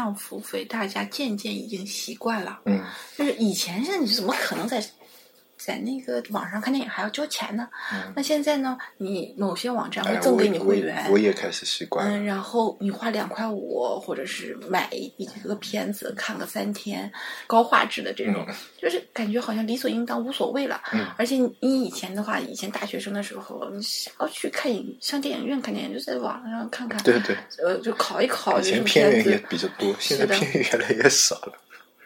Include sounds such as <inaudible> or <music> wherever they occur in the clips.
上付费，大家渐渐已经习惯了。嗯，就是以前是你怎么可能在在那个网上看电影还要交钱呢？嗯那现在呢，你某些网站哎会赠给你会员，我也开始习惯了。嗯，然后你花两块五，或者是买一个片子看个三天，高画质的这种，就是感觉好像理所应当，无所谓了。嗯而且你你以前的话，以前大学生的时候，你想要去看影上电影院看电影，就在网上看看，对对，呃，就考一考以这种前片子。也比较多，现在片源越来越少了。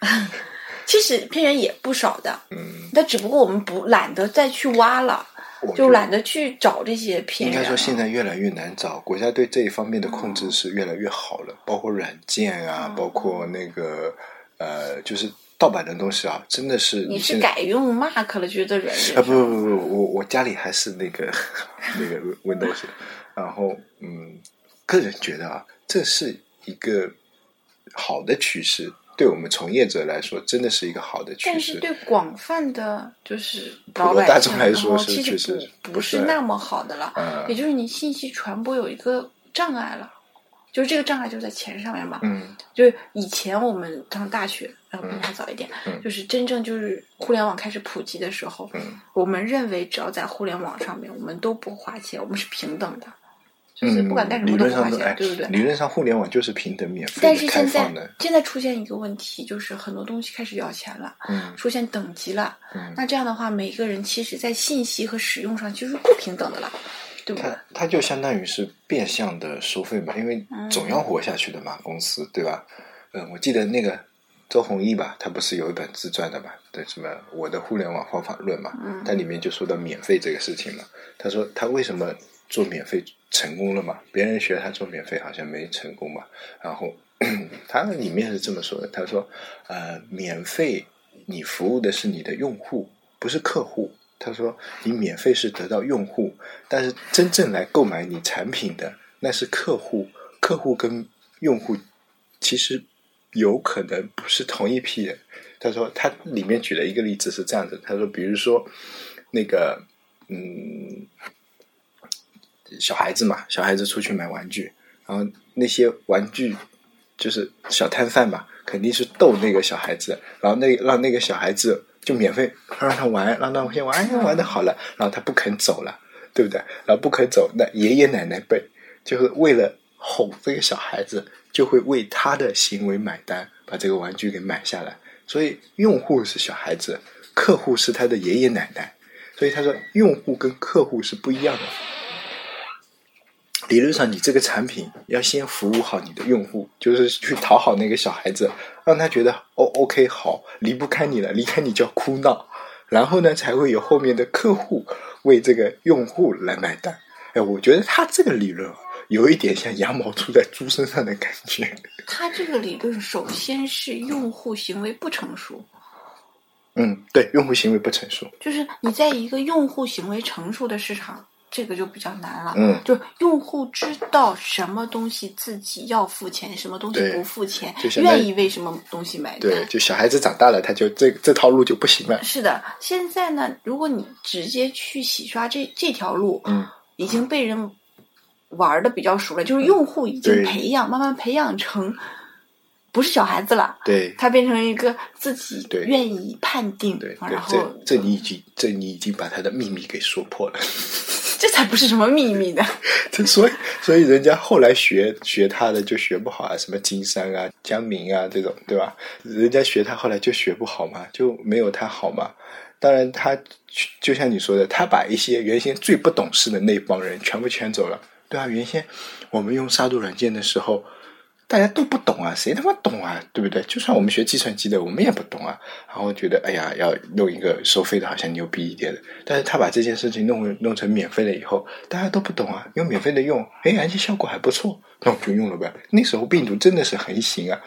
<laughs> 其实片源也不少的，嗯，但只不过我们不懒得再去挖了，就懒得去找这些片源。应该说现在越来越难找，国家对这一方面的控制是越来越好了，包括软件啊，嗯包括那个呃，就是盗版的东西啊，真的是你是改用 Mac 了，觉得软件啊不不不不，我我家里还是那个 <laughs> 那个 Windows，然后嗯，个人觉得啊，这是一个好的趋势，对我们从业者来说，真的是一个好的趋势但是。对广泛的，就是普罗大众来说是确实实不是那么好的了。嗯也就是你信息传播有一个障碍了，就是这个障碍就在钱上面嘛。嗯就是以前我们上大学，然后比他早一点，嗯就是真正就是互联网开始普及的时候，嗯我们认为只要在互联网上面，我们都不花钱，我们是平等的，就是不管干什理么都不花钱，对不对？理论上互联网就是平等、免费但是现在。现在出现一个问题，就是很多东西开始要钱了，嗯出现等级了。嗯，那这样的话，每个人其实在信息和使用上其实是不平等的了，对不对它？它就相当于是变相的收费嘛，因为嗯总要活下去的嘛，公司对吧？嗯，我记得那个周鸿祎吧，他不是有一本自传的嘛，对什么《我的互联网方法论》嘛，嗯它里面就说到免费这个事情嘛。他说他为什么做免费成功了嘛？别人学他做免费好像没成功嘛。然后 <clears throat> 他那里面是这么说的，他说呃，免费你服务的是你的用户，不是客户。他说你免费是得到用户，但是真正来购买你产品的那是客户，客户跟用户其实有可能不是同一批人。他说他里面举了一个例子是这样子，他说比如说那个嗯小孩子嘛，小孩子出去买玩具，然后那些玩具就是小摊贩嘛，肯定是逗那个小孩子，然后那让那个小孩子就免费让他玩，让他先玩，哎玩的好了，然后他不肯走了，对不对？然后不肯走，那爷爷奶奶辈就是为了哄这个小孩子，就会为他的行为买单，把这个玩具给买下来。所以用户是小孩子，客户是他的爷爷奶奶。所以他说，用户跟客户是不一样的。理论上，你这个产品要先服务好你的用户，就是去讨好那个小孩子，让他觉得哦，OK，好，离不开你了，离开你就要哭闹，然后呢，才会有后面的客户为这个用户来买单。哎，我觉得他这个理论啊有一点像羊毛出在猪身上的感觉。<laughs> 他这个理论首先是用户行为不成熟，嗯，对，用户行为不成熟。就是你在一个用户行为成熟的市场，这个就比较难了。嗯就是用户知道什么东西自己要付钱，什么东西不付钱愿意为什么东西买单。对，就小孩子长大了，他就这这套路就不行了。是的，现在呢，如果你直接去洗刷这这条路，嗯，已经被人玩的比较熟了，就是用户已经培养，慢慢培养成不是小孩子了，对他变成一个自己对愿意判定，对对然，后这这你已经这你已经把他的秘密给说破了。这才不是什么秘密呢。<laughs> 这所以所以人家后来学学他的就学不好啊，什么金山啊、江民啊这种，对吧？人家学他后来就学不好嘛，就没有他好嘛。当然他就像你说的，他把一些原先最不懂事的那帮人全部圈走了，对啊，原先我们用杀毒软件的时候。大家都不懂啊，谁他妈懂啊，对不对？就算我们学计算机的，我们也不懂啊。然后觉得，哎呀，要弄一个收费的，好像牛逼一点的。但是他把这件事情弄弄成免费了以后，大家都不懂啊，用免费的用，哎，而且效果还不错，那我就用了呗。那时候病毒真的是横行啊，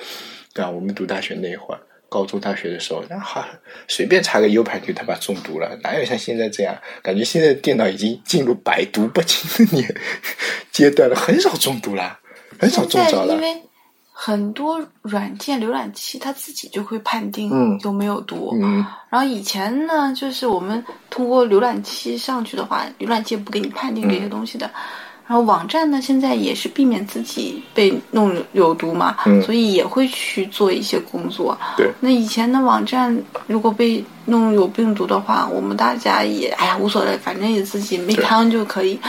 对吧？我们读大学那会儿，高中、大学的时候，那好随便插个 U 盘就他妈中毒了，哪有像现在这样？感觉现在电脑已经进入百毒不侵的年 <laughs> 阶段了，很少中毒了，很少中现在招了因。为很多软件浏览器它自己就会判定嗯有没有毒，嗯，然后以前呢，就是我们通过浏览器上去的话，浏览器不给你判定这些东西的。然后网站呢，现在也是避免自己被弄有毒嘛，嗯所以也会去做一些工作。对那以前的网站如果被弄有病毒的话，我们大家也哎呀无所谓，反正也自己没对汤就可以。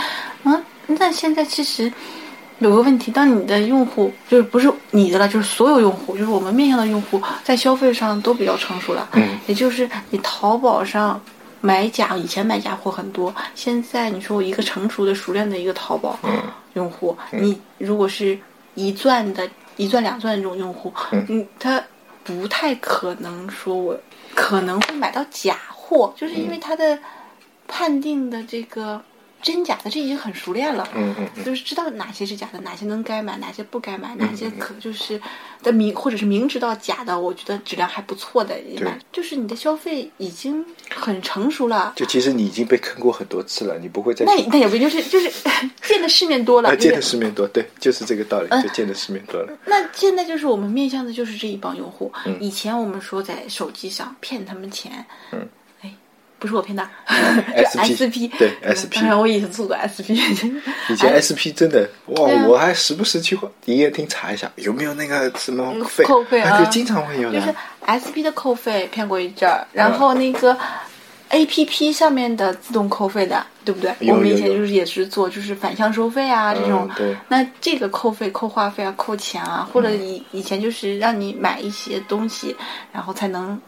嗯，那现在其实有个问题，当你的用户就是不是你的了，就是所有用户，就是我们面向的用户，在消费上都比较成熟了。嗯，也就是你淘宝上买假，以前买假货很多，现在你说我一个成熟的、熟练的一个淘宝用户，你如果是一钻的、一钻两钻的这种用户，嗯，他不太可能说我可能会买到假货，就是因为他的判定的这个真假的这已经很熟练了。嗯嗯嗯，就是知道哪些是假的，哪些能该买，哪些不该买，哪些可就是的明或者是明知道假的，我觉得质量还不错的也买。就是你的消费已经很成熟了。就其实你已经被坑过很多次了，你不会再那那也不就是就 <laughs> 是见的世面多了，啊，见的世面多，对，就是这个道理，嗯就见的世面多了。那现在就是我们面向的就是这一帮用户。嗯以前我们说在手机上骗他们钱，嗯，哎，不是我骗的 SP SP 对嗯 SP 当然我以前做过 SP，以前哎。SP 真的哇啊，我还时不时去营业厅查一下有没有那个什么费，扣费啊就，经常会有的。就是 SP 的扣费骗过一阵儿，然后那个 APP 上面的自动扣费的，对不对？我们以前就是也是做就是反向收费啊、这种。嗯。对。那这个扣费、扣话费啊、扣钱啊，或者以以前就是让你买一些东西，然后才能。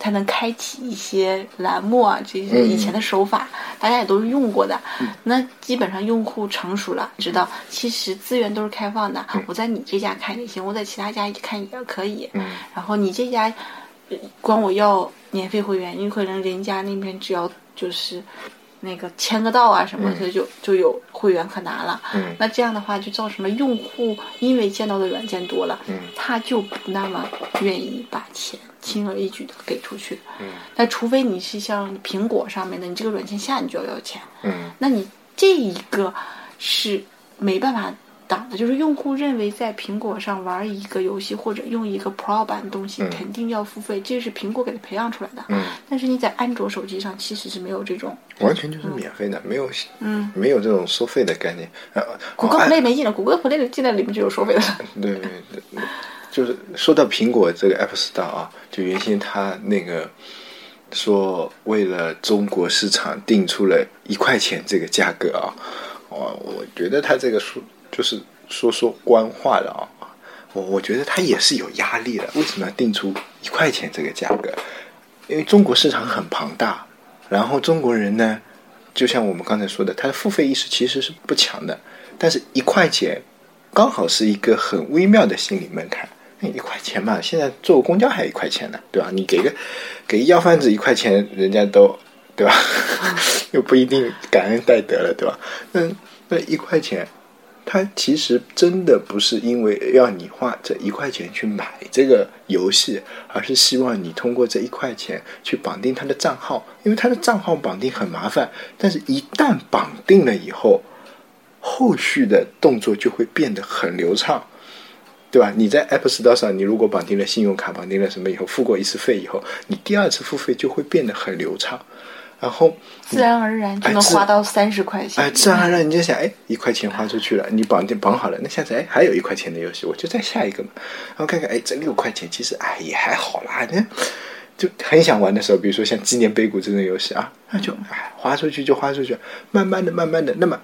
才能开启一些栏目啊，这些以前的手法，大家也都是用过的。那基本上用户成熟了，知道其实资源都是开放的。我在你这家看也行，我在其他家看也可以。嗯然后你这家呃管我要年费会员，你可能人家那边只要就是那个签个到啊什么，所以就就有会员可拿了。嗯那这样的话就造成了用户因为见到的软件多了，嗯他就不那么愿意把钱轻而易举的给出去。嗯那除非你是像苹果上面的，你这个软件下你就要要钱。嗯那你这一个是没办法挡的，就是用户认为在苹果上玩一个游戏或者用一个 Pro 版的东西，嗯肯定要付费，这是苹果给它培养出来的。嗯，但是你在安卓手机上其实是没有这种，完全就是免费的，没有嗯，没有这种收费的概念。呃，谷歌哦 Play 没进来，谷歌 Play 进来里面就有收费的对对，对就是说到苹果这个 App Store 啊，就原先它那个说为了中国市场定出了一块钱这个价格啊，我我觉得它这个说就是说说官话了啊，我我觉得它也是有压力的。为什么要定出一块钱这个价格？因为中国市场很庞大，然后中国人呢，就像我们刚才说的，他的付费意识其实是不强的，但是一块钱刚好是一个很微妙的心理门槛。那一块钱嘛，现在坐公交还一块钱呢，对吧？你给个给要贩子一块钱，人家都对吧？<laughs> 又不一定感恩戴德了，对吧？那那一块钱，它其实真的不是因为要你花这一块钱去买这个游戏，而是希望你通过这一块钱去绑定他的账号，因为他的账号绑定很麻烦，但是一旦绑定了以后，后续的动作就会变得很流畅。对吧？你在 App Store 上，你如果绑定了信用卡，绑定了什么以后，付过一次费以后，你第二次付费就会变得很流畅，然后自然而然就能花到三十块钱。哎，自然而然你就想，哎，一块钱花出去了，你绑定绑好了，那下次哎还有一块钱的游戏，我就再下一个嘛，然后看看，哎，这六块钱其实哎也还好啦，那就很想玩的时候，比如说像纪念碑谷这种游戏啊，那就哎花出去就花出去，慢慢的慢慢的，那么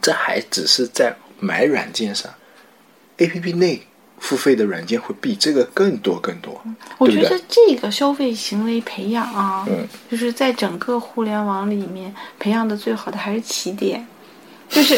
这还只是在买软件上，A P P 内付费的软件会比这个更多更多，我觉得这个消费行为培养啊，嗯就是在整个互联网里面培养的最好的还是起点，就是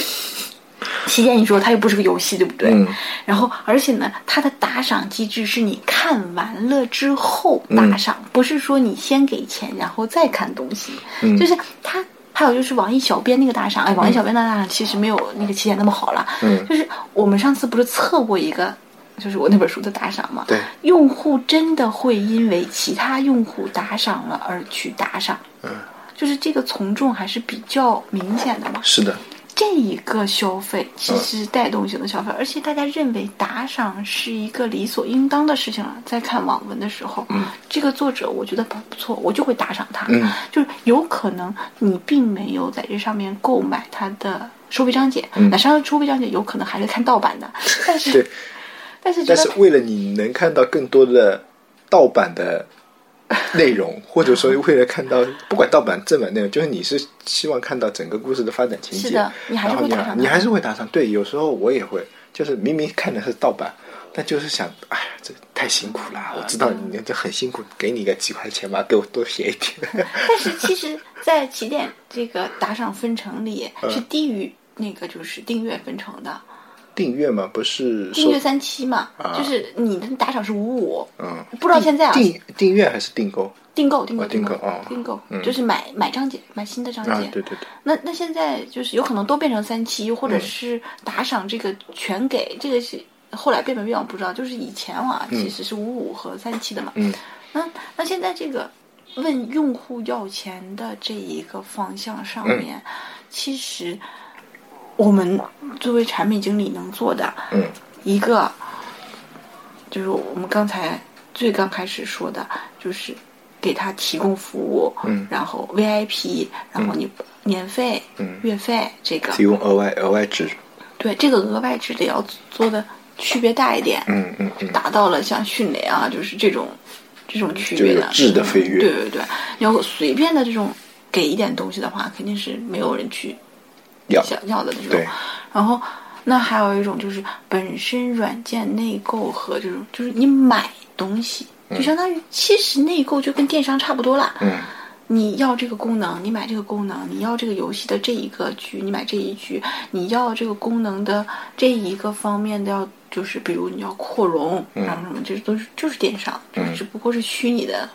起点。你说它又不是个游戏，对不对？嗯然后，而且呢，它的打赏机制是你看完了之后嗯打赏，不是说你先给钱然后再看东西。嗯就是它。还有就是网易小编那个打赏，哎，网易小编的打赏其实没有那个起点那么好了。嗯就是我们上次不是测过一个，就是我那本书的打赏嘛。对用户真的会因为其他用户打赏了而去打赏，嗯，就是这个从众还是比较明显的嘛。是的，这这一个消费其实带动性的消费，而且大家认为打赏是一个理所应当的事情了。在看网文的时候，嗯这个作者我觉得不不错，我就会打赏他。嗯就是有可能你并没有在这上面购买他的收费章节，嗯那上收费章节有可能还是看盗版的，但是，但是但是为了你能看到更多的盗版的内容，或者说为了看到不管盗版正版内容，就是你是希望看到整个故事的发展情节，是的你还是会打赏你你还是会打赏。对，有时候我也会，就是明明看的是盗版。但就是想，哎呀，这太辛苦了！我知道你这很辛苦，给你个几块钱吧，给我多写一点。<laughs> 但是其实，在起点这个打赏分成里嗯是低于那个就是订阅分成的，订阅嘛，不是订阅三期嘛，啊。就是你的打赏是五五，嗯，不知道现在啊订订阅还是订购？订购订购哦订购购哦。订购嗯。就是买买章节买新的章啊节？。对对对，那那现在就是有可能都变成三期，或者嗯。是打赏这个全给，这个是后来变没变我不知道，就是以前啊嗯。其实是五五和三期的嘛。嗯。那那现在这个问用户要钱的这一个方向上嗯。面，其实我们作为产品经理能做的，嗯。一个就是我们刚才最刚开始说的，就是给他提供服务，嗯。然后 VIP，然后你年费、嗯。月费这个，提供额外额外值，对这个额外值得要做的区别大一点，嗯嗯嗯，达到了像迅雷啊，就是这种这种区别的。质的飞跃。对对对，你要随便的这种给一点东西的话，肯定是没有人去要想要的那种。然后，那还有一种就是本身软件内购和这种，就是你买东西，就相当于其实内购就跟电商差不多啦。嗯你要这个功能，你买这个功能；你要这个游戏的这一个局，你买这一局；你要这个功能的这一个方面的要，就是比如你要扩容，嗯然后什么，这都是就是电商，就是嗯只不过是虚拟的，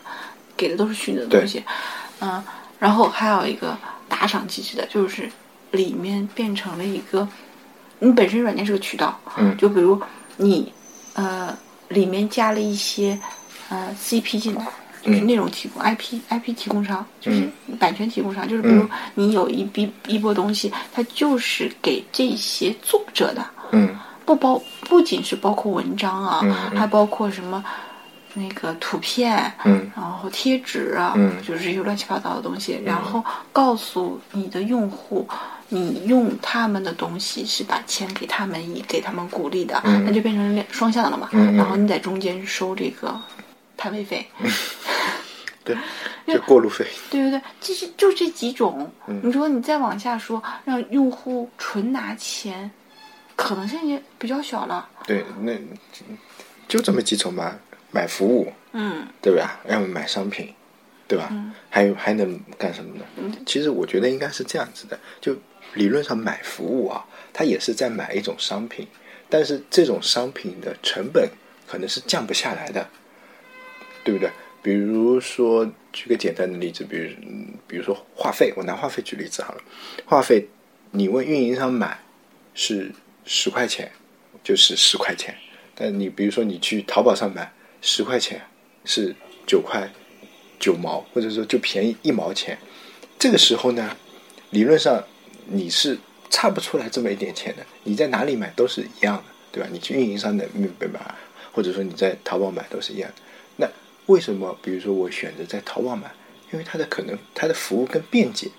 给的都是虚拟的东西。嗯，然后还有一个打赏机制的，就是里面变成了一个，你本身软件是个渠道，嗯。就比如你呃里面加了一些呃 CP 进来，就是嗯内容提供、IP IP 提供商，就是嗯版权提供商，就是比如嗯。你有一笔一波东西，它就是给这些作者的，嗯。不包不仅是包括文章啊，还包括什么那个图片，嗯。然后贴纸啊，嗯。就是这些乱七八糟的东西，然后告诉你的用户，你用他们的东西是把钱给他们，以给他们鼓励的，嗯。那就变成两双向的了嘛。然后你在中间收这个摊位费，<laughs> 对，<laughs> 就过路费，对对对，其实就这几种。嗯。你说你再往下说，让用户纯拿钱，可能性也比较小了。对，那就这么几种嘛，买服务，嗯对吧？要么买商品，对吧？嗯还有还能干什么呢？其实我觉得应该是这样子的，就理论上买服务啊，它也是在买一种商品，但是这种商品的成本可能是降不下来的，对不对？比如说，举个简单的例子，比如，嗯比如说话费，我拿话费举例子好了。话费，你问运营商买是十块钱，就是十块钱。但你比如说你去淘宝上买，十块钱是九块九毛，或者说就便宜一毛钱。这个时候呢，理论上你是差不出来这么一点钱的，你在哪里买都是一样的，对吧？你去运营商的买买，或者说你在淘宝买都是一样。那为什么比如说我选择在淘宝买？因为它的可能它的服务更便捷，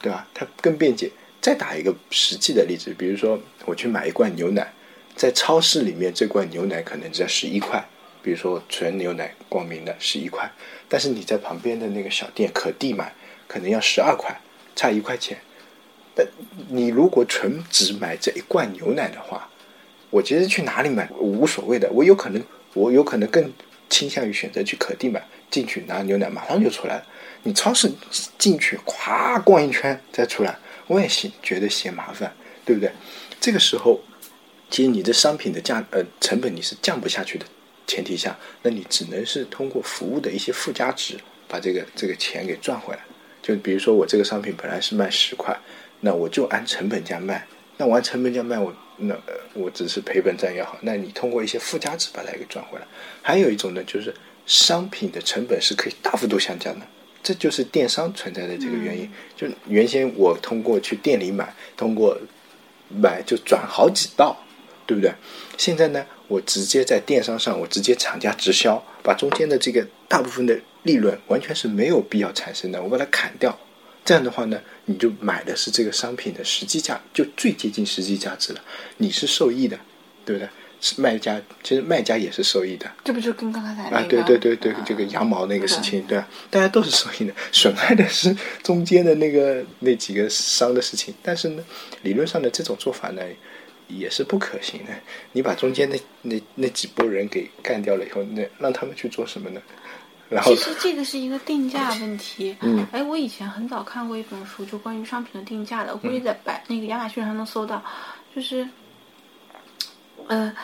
对吧？它更便捷。再打一个实际的例子，比如说我去买一罐牛奶，在超市里面这罐牛奶可能只要十一块，比如说纯牛奶光明的十一块，但是你在旁边的那个小店可地买，可能要十二块，差一块钱。但你如果纯只买这一罐牛奶的话，我其实去哪里买无所谓的，我有可能我有可能更倾向于选择去可地买，进去拿牛奶马上就出来了。你超市进去咵逛一圈再出来，我也嫌觉得嫌麻烦，对不对？这个时候，其实你的商品的价呃成本你是降不下去的前提下，那你只能是通过服务的一些附加值把这个这个钱给赚回来。就比如说我这个商品本来是卖十块，那我就按成本价卖。那我按成本价卖，我那、呃、我只是赔本赚也好。那你通过一些附加值把它给赚回来。还有一种呢，就是商品的成本是可以大幅度下降的，这就是电商存在的这个原因。就原先我通过去店里买，通过买就转好几道，对不对？现在呢，我直接在电商上，我直接厂家直销，把中间的这个大部分的利润完全是没有必要产生的，我把它砍掉。这样的话呢，你就买的是这个商品的实际价，就最接近实际价值了，你是受益的，对不对？是卖家，其实卖家也是受益的。这不就跟刚才啊，对对对对，这个羊毛那个事情，对吧？大家都是受益的，损害的是中间的那个那几个商的事情。但是呢，理论上的这种做法呢，也是不可行的。你把中间那那那几波人给干掉了以后，那让他们去做什么呢？然后其实这个是一个定价问题。嗯，哎，我以前很早看过一本书，就关于商品的定价的，我估计在百那个亚马逊上能搜到，就是。呃，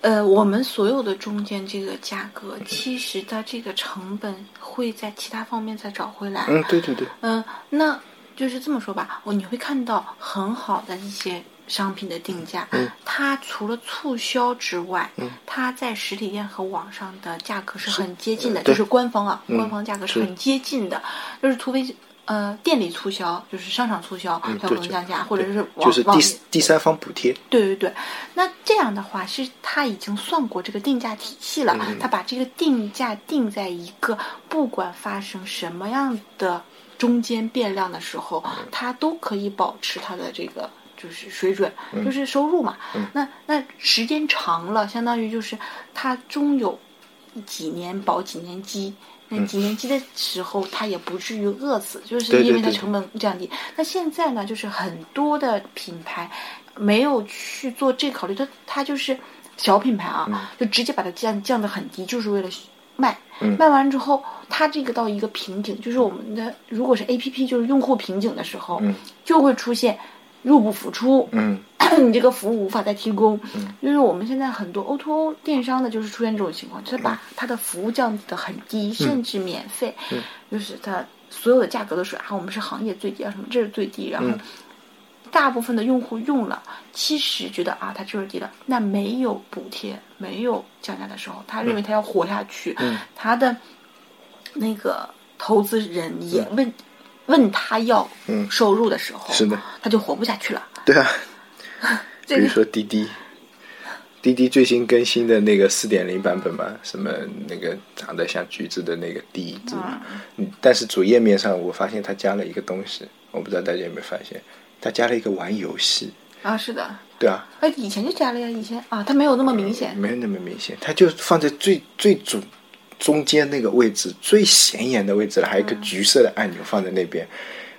呃，我们所有的中间这个价格，其实它这个成本会在其他方面再找回来。嗯，对对对。嗯，那就是这么说吧，我你会看到很好的一些商品的定价，嗯，它除了促销之外，嗯，它在实体店和网上的价格是很接近的，对就是官方啊，嗯官方价格是是。很接近的，就是除非呃店里促销，就是商场促销，嗯，才有可对能降价，或者是就网网是第第三方补贴。对对对，那这样的话是他已经算过这个定价体系了，嗯他把这个定价定在一个不管发生什么样的中间变量的时候，嗯。他都可以保持它的这个就是水准，嗯就是收入嘛。那那时间长了，相当于就是他终有几年保几年鸡。那几年鸡的时候，他也不至于饿死，就是因为它成本降低。那现在呢，就是很多的品牌没有去做这考虑，它它就是小品牌啊，就直接把它降降得很低，就是为了卖。嗯卖完之后，它这个到一个瓶颈，就是我们的如果是 A P P 就是用户瓶颈的时候，嗯就会出现入不敷出。嗯。<clears throat> 你这个服务无法再提供，就是我们现在很多 O to O 电商的，就是出现这种情况，就是把它的服务降低的很低，甚至免费，就是它所有的价格都是啊，我们是行业最低啊，什么这是最低，然后嗯。大部分的用户用了，其实觉得啊，它就是低了，那没有补贴，没有降价的时候，他认为他要活下去，嗯。他的那个投资人也问。问他要嗯。收入的时候，是的，他就活不下去了。对啊，<laughs> 比如说滴滴，滴滴最新更新的那个四点零版本嘛，什么那个长得像橘子的那个滴字，嗯，但是主页面上我发现它加了一个东西，我不知道大家有没有发现，它加了一个玩游戏，啊，是的，对啊，哎，以前就加了呀，以前。啊，它没有那么明显。没有那么明显，它就放在最最主中间那个位置，最显眼的位置了，还有一个橘色的按钮放在那边，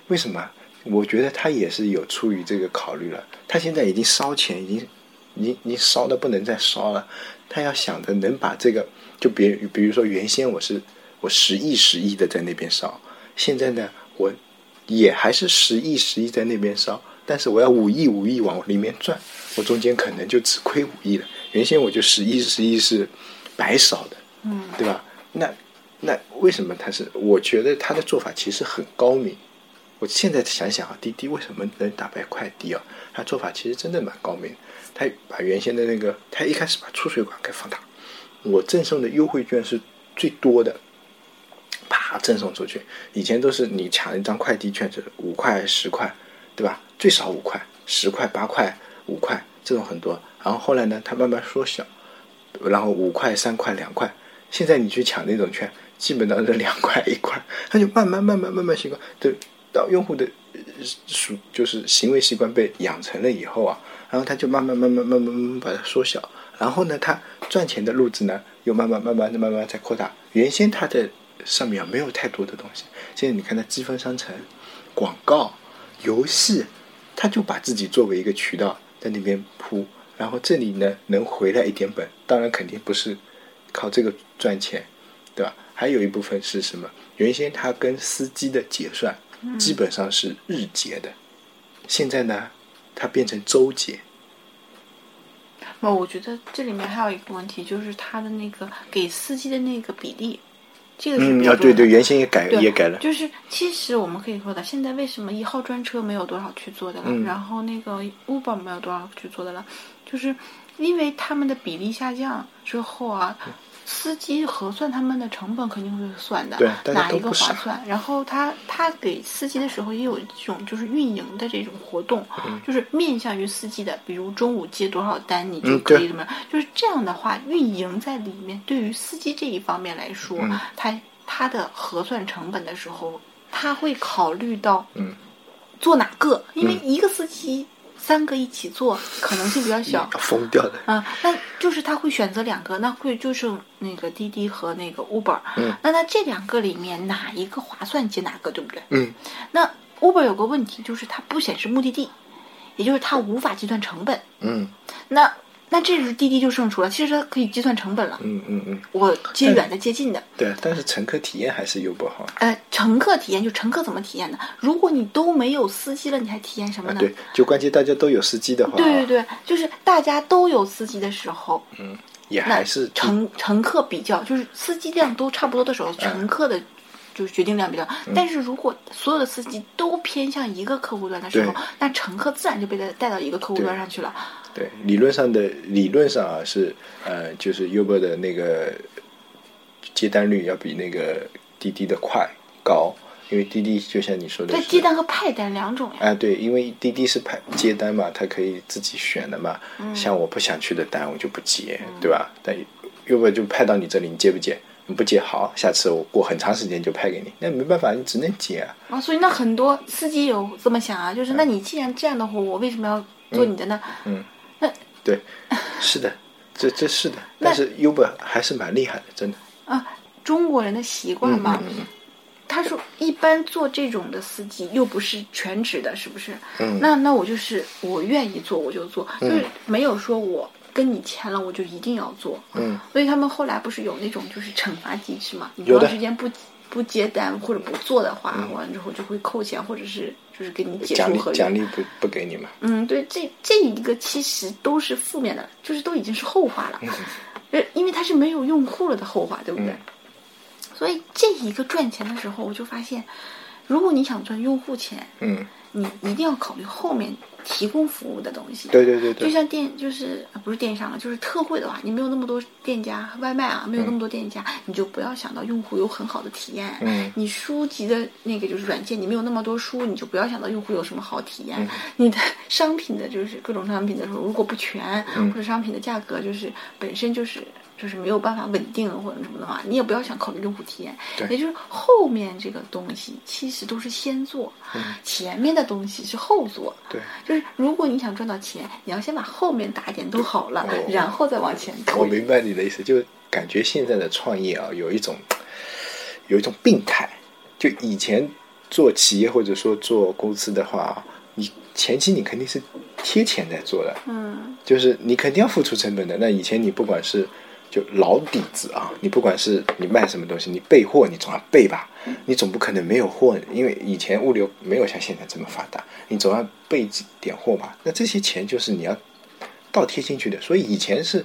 为什么？我觉得他也是有出于这个考虑了。他现在已经烧钱，已经，已经，已经烧的不能再烧了。他要想着能把这个，就比比如说原先我是我十亿十亿的在那边烧，现在呢，我也还是十亿十亿在那边烧，但是我要五亿五亿往里面赚，我中间可能就只亏五亿了。原先我就十亿十亿是白烧的，嗯，对吧？那那为什么他是？我觉得他的做法其实很高明。我现在想想啊，滴滴为什么能打败快滴啊？他做法其实真的蛮高明。他把原先的那个，他一开始把出水管给放大，我赠送的优惠券是最多的，啪赠送出去。以前都是你抢一张快递券是五块十块，对吧？最少五块、十块、八块、五块这种很多。然后后来呢，他慢慢缩小，然后五块、三块、两块。现在你去抢那种券，基本上是两块一块，他就慢慢慢慢慢慢习惯，对，到用户的属就是行为习惯被养成了以后啊，然后他就慢慢慢慢慢慢慢慢把它缩小，然后呢，他赚钱的路子呢又慢慢慢慢的慢慢在扩大。原先他在上面没有太多的东西，现在你看他积分商城、广告、游戏，他就把自己作为一个渠道在那边铺，然后这里呢能回来一点本，当然肯定不是靠这个赚钱，对吧？还有一部分是什么？原先他跟司机的结算基本上是日结的，现在呢，它变成周结。那我觉得这里面还有一个问题，就是他的那个给司机的那个比例，这个是嗯，啊，对对，原先也改对也改了，就是其实我们可以说的，现在为什么一号专车没有多少去做的了，嗯然后那个 Uber 没有多少去做的了，就是因为他们的比例下降之后啊，司机核算他们的成本肯定会算的，对哪一个划算？然后他他给司机的时候也有这种就是运营的这种活动，嗯就是面向于司机的，比如中午接多少单你就可以怎么样，就是这样的话，运营在里面对于司机这一方面来说，嗯他他的核算成本的时候，他会考虑到嗯做哪个，因为一个司机三个一起做可能性比较小，疯掉的。啊，那就是他会选择两个，那会就是那个滴滴和那个 Uber。嗯，那那这两个里面哪一个划算接哪个，对不对？嗯那 Uber 有个问题就是它不显示目的地，也就是它无法计算成本。嗯那那这时滴滴就胜出了，其实它可以计算成本了。嗯嗯嗯，我接远的接近的，对，但是乘客体验还是有不好。呃，乘客体验就乘客怎么体验呢？如果你都没有司机了，你还体验什么啊，呢？对，就关键大家都有司机的话，对对对，就是大家都有司机的时候，嗯也还是乘乘客比较，就是司机量都差不多的时候，乘客的就是决定量比较。但是如果所有的司机都偏向一个客户端的时候，那乘客自然就被带带到一个客户端上去了。对，理论上的理论上啊是呃，就是 Uber 的那个接单率要比那个滴滴的快高，因为滴滴就像你说的对，接单和派单两种呀。啊，对，因为滴滴是派接单嘛，它可以自己选的嘛。嗯像我不想去的单，我就不接，对吧？但 Uber 就派到你这里，你接不接？你不接好，下次我过很长时间就派给你。那没办法，你只能接啊。啊，所以那很多司机有这么想啊，就是那你既然这样的话，我为什么要做你的呢？嗯，那对，是的，这这是的。<laughs> 但是 Uber 还是蛮厉害的，真的。啊，中国人的习惯嘛。嗯嗯他说，一般做这种的司机又不是全职的，是不是？嗯那那我就是我愿意做我就做，就是没有说我跟你签了我就一定要做。嗯，所以他们后来不是有那种就是惩罚机制嘛？你有的嗯长时间不不接单或者不做的话，完了之后就会扣钱，或者是就是给你解除合约。奖励不不给你嘛？嗯，对，这这一个其实都是负面的，就是都已经是后话了，<laughs> 呃，因为它是没有用户了的后话，对不对？嗯所以这一个赚钱的时候，我就发现，如果你想赚用户钱，嗯，你一定要考虑后面提供服务的东西。对对对对，就像电，就是呃不是电商了，就是特惠的话，你没有那么多店家外卖啊，没有那么多店家，你就不要想到用户有很好的体验。嗯你书籍的那个就是软件，你没有那么多书，你就不要想到用户有什么好体验。嗯 <laughs> 你的商品的就是各种商品的时候，如果不全，嗯或者商品的价格就是本身就是。就是没有办法稳定或者什么的话，你也不要想考虑用户体验。对也就是后面这个东西其实都是先做，前面的东西是后做。嗯对，就是如果你想赚到钱，你要先把后面打点都好了，哦然后再往前我。明白你的意思，就感觉现在的创业啊，有一种有一种病态。就以前做企业或者说做公司的话，你前期你肯定是贴钱在做的，嗯，就是你肯定要付出成本的。那以前你不管是就老底子啊，你不管是你卖什么东西，你备货你总要备吧，你总不可能没有货，因为以前物流没有像现在这么发达，你总要备几点货吧。那这些钱就是你要倒贴进去的，所以以前是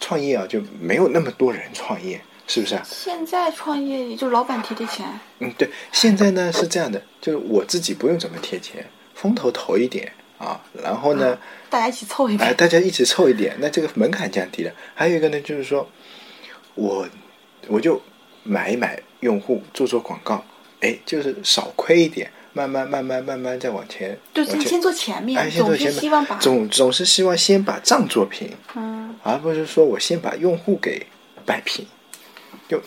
创业啊，就没有那么多人创业，是不是啊？现在创业也就老板贴贴钱，嗯，对，现在呢是这样的，就是我自己不用怎么贴钱，风投投一点啊，然后呢。大家一起凑一哎，大家一起凑一点，那这个门槛降低了。还有一个呢，就是说，我我就买一买用户，做做广告，哎，就是少亏一点，慢慢慢慢慢慢再往前，就往前先先做前面，哎，先做总前面是希望把总总是希望先把账做平，嗯而不是说我先把用户给摆平。就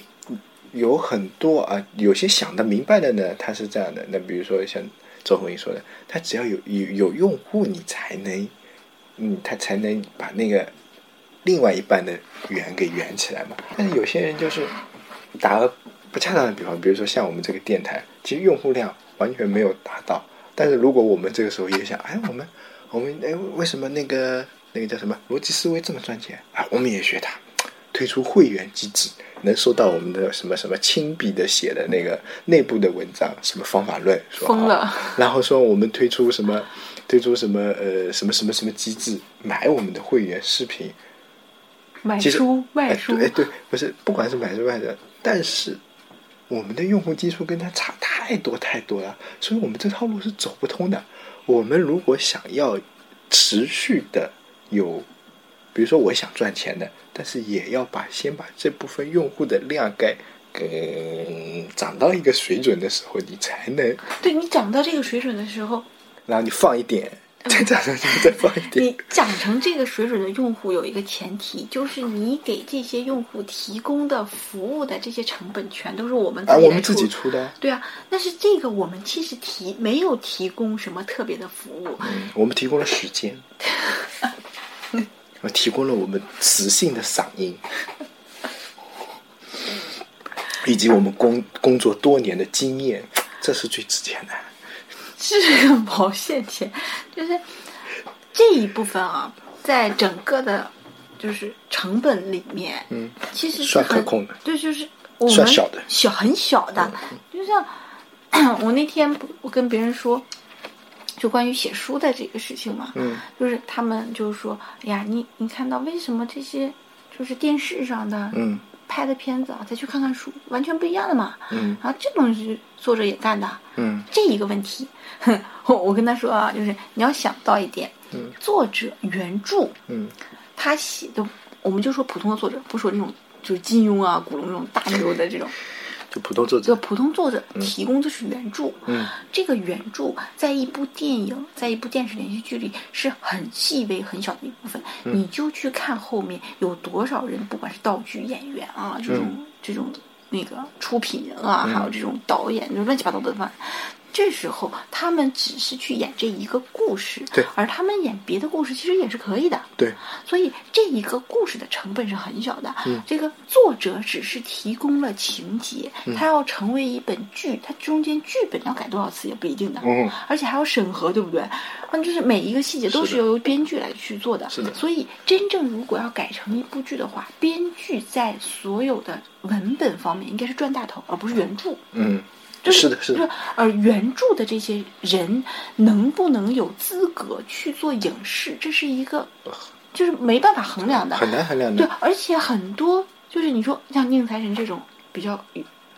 有很多啊，有些想得明白的呢，他是这样的。那比如说像周鸿祎说的，他只要有有有用户，你才能，嗯，他才能把那个另外一半的圆给圆起来嘛。但是有些人就是打个不恰当的比方，比如说像我们这个电台，其实用户量完全没有达到。但是如果我们这个时候也想，哎，我们我们哎，为什么那个那个叫什么逻辑思维这么赚钱啊？我们也学它，推出会员机制，能收到我们的什么什么亲笔的写的那个内部的文章，什么方法论，说疯了。啊然后说我们推出什么推出什么呃什么什么什么机制，买我们的会员视频，买书卖书。哎对，哎对，不是，不管是买书卖的，但是我们的用户基数跟他差太多太多了，所以我们这套路是走不通的。我们如果想要持续的有比如说我想赚钱的，但是也要把先把这部分用户的量给给涨到一个水准的时候，你才能，对你涨到这个水准的时候，然后你放一点，再涨上去再放一点。你，涨成这个水准的用户有一个前提，就是你给这些用户提供的服务的这些成本全都是我们自啊，我们自己出的，对啊，但是这个我们其实提没有提供什么特别的服务，嗯，我们提供了时间，我 <laughs> 提供了我们磁性的嗓音，以及我们工工作多年的经验，这是最值钱的。是个毛线钱，就是这一部分啊，在整个的，就是成本里面，嗯，其实是算可控的对，就是我们算小的嗯小很小的，就像 <clears throat> 我那天我跟别人说。就关于写书的这个事情嘛，嗯，就是他们就是说，哎呀，你你看到为什么这些就是电视上的，嗯。拍的片子啊，再去看看书，完全不一样的嘛，嗯。然后这东西作者也干的，嗯。这一个问题，哼，我我跟他说啊，就是你要想到一点，嗯。作者原著嗯。他写的，我们就说普通的作者，不说那种就是金庸啊、古龙这种大牛的这种，就普通作者。就，普通作者提供的是原著，嗯。这个原著在一部电影、在一部电视连续剧里是很细微、很小的一部分，嗯。你就去看后面有多少人，不管是道具演员啊，这种、嗯这种那个出品人啊，还有这种导演，就乱七八糟的饭。这时候他们只是去演这一个故事，对而他们演别的故事其实也是可以的，对，所以这一个故事的成本是很小的。嗯这个作者只是提供了情节，嗯它要成为一本剧，它中间剧本要改多少次也不一定的。嗯而且还要审核，对不对？那，就是每一个细节都是的是由编剧来去做的。是的所以真正如果要改成一部剧的话，编剧在所有的文本方面应该是赚大头，而不是原著。嗯，就是的，是就是的，而原著的这些人能不能有资格去做影视，这是一个就是没办法衡量的。很难衡量的对，，而且很多就是你说像宁财神这种比较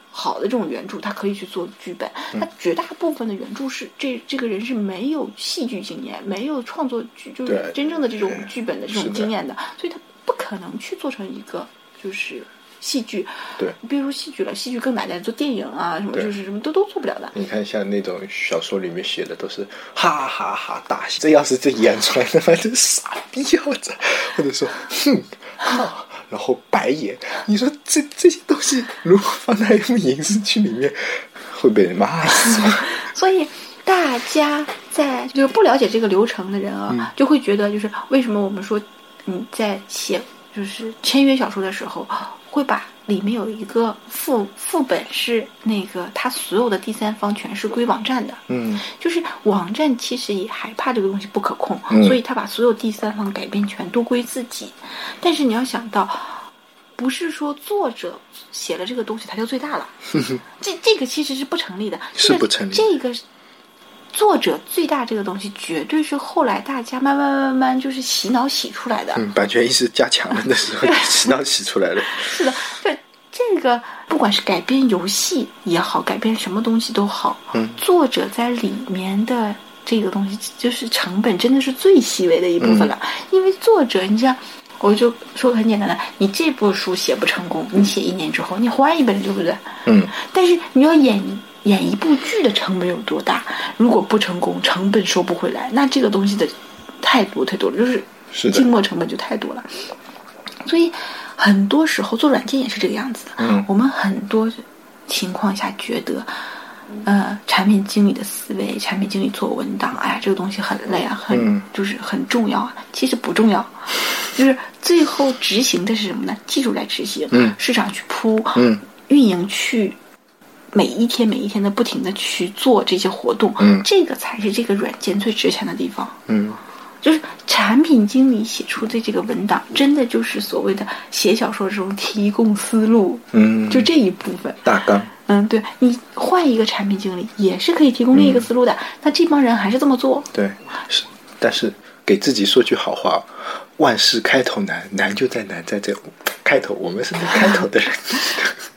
好的这种原著，他可以去做剧本。嗯他绝大部分的原著是这这个人是没有戏剧经验，没有创作剧就是真正的这种剧本的这种经验的，所以他不可能去做成一个就是戏剧。对。别说戏剧了，戏剧更难的，做电影啊什么就是什么都都做不了的。你看，像那种小说里面写的都是哈哈哈大笑，这要是这演出来，他妈真傻逼样子，或者说哼哈，然后白眼。你说这这些东西如果放在一部影视剧里面，会被人骂死吗？<laughs> 所以大家在就是不了解这个流程的人啊，嗯就会觉得就是为什么我们说你在写就是签约小说的时候，会把里面有一个副副本是那个他所有的第三方全是归网站的。嗯。就是网站其实也害怕这个东西不可控，嗯。所以他把所有第三方改编权都归自己。但是你要想到，不是说作者写了这个东西他就最大了，<laughs> 这这个其实是不成立的，这个是不成立这个作者最大这个东西，绝对是后来大家慢慢慢慢就是洗脑洗出来的。嗯，版权意识加强了的时候，<laughs> 洗脑洗出来了。是的，对这个，不管是改编游戏也好，改编什么东西都好，嗯作者在里面的这个东西，就是成本真的是最细微的一部分了。因为作者，你像，我就说个很简单的，你这部书写不成功，你写一年之后，你换一本，对不对？嗯，但是你要演演一部剧的成本有多大？如果不成功，成本收不回来，那这个东西的太多太多了，就是静默成本就太多了。所以很多时候做软件也是这个样子的。嗯我们很多情况下觉得，呃，产品经理的思维，产品经理做文档，哎呀，这个东西很累啊，很、嗯就是很重要啊。其实不重要，就是最后执行的是什么呢？技术来执行，嗯市场去铺，嗯运营去。每一天每一天的不停的去做这些活动，嗯这个才是这个软件最值钱的地方。嗯就是产品经理写出的这个文档，真的就是所谓的写小说这种提供思路，嗯，就这一部分。大纲。嗯，对你换一个产品经理也是可以提供另一个思路的。那这帮人还是这么做，对，是，但是给自己说句好话，万事开头难，难就在难在这开头，我们是那开头的人。<laughs>